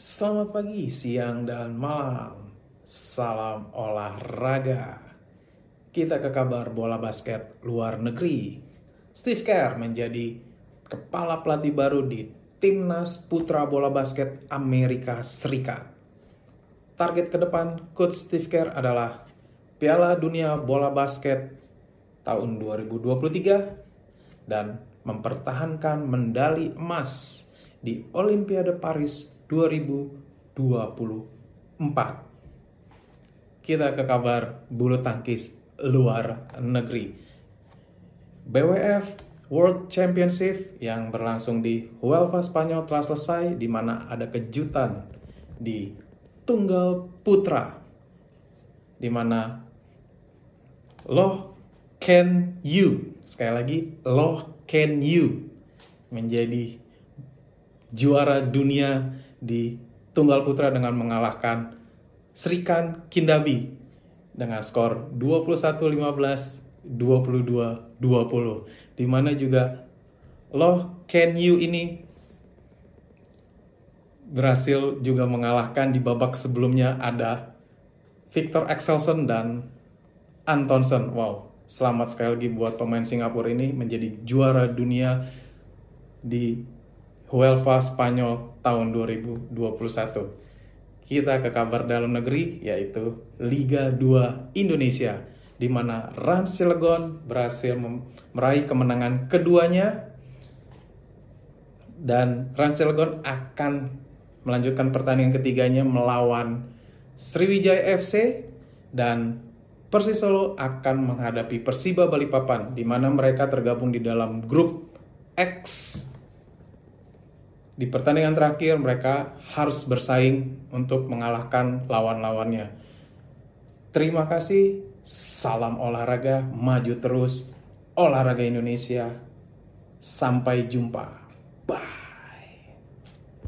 Selamat pagi, siang, dan malam. Salam olahraga. Kita ke kabar bola basket luar negeri. Steve Kerr menjadi kepala pelatih baru di Timnas Putra Bola Basket Amerika Serikat. Target ke depan coach Steve Kerr adalah Piala Dunia Bola Basket tahun 2023 dan mempertahankan medali emas di Olimpiade Paris 2024. Kita ke kabar bulu tangkis luar negeri. BWF World Championship yang berlangsung di Huelva, Spanyol telah selesai di mana ada kejutan di tunggal putra di mana Loh Can You sekali lagi Loh Can You menjadi juara dunia di tunggal putra dengan mengalahkan Serikan Kindabi dengan skor 21-15, 22-20. Di mana juga Loh Can You ini berhasil juga mengalahkan di babak sebelumnya ada Victor Axelsen dan Antonsen. Wow, selamat sekali lagi buat pemain Singapura ini menjadi juara dunia di Huelva Spanyol tahun 2021. Kita ke kabar dalam negeri yaitu Liga 2 Indonesia di mana Rans Cilegon berhasil meraih kemenangan keduanya dan Rans Cilegon akan melanjutkan pertandingan ketiganya melawan Sriwijaya FC dan Persis Solo akan menghadapi Persiba Balikpapan di mana mereka tergabung di dalam grup X di pertandingan terakhir mereka harus bersaing untuk mengalahkan lawan-lawannya. Terima kasih, salam olahraga, maju terus, olahraga Indonesia. Sampai jumpa. Bye.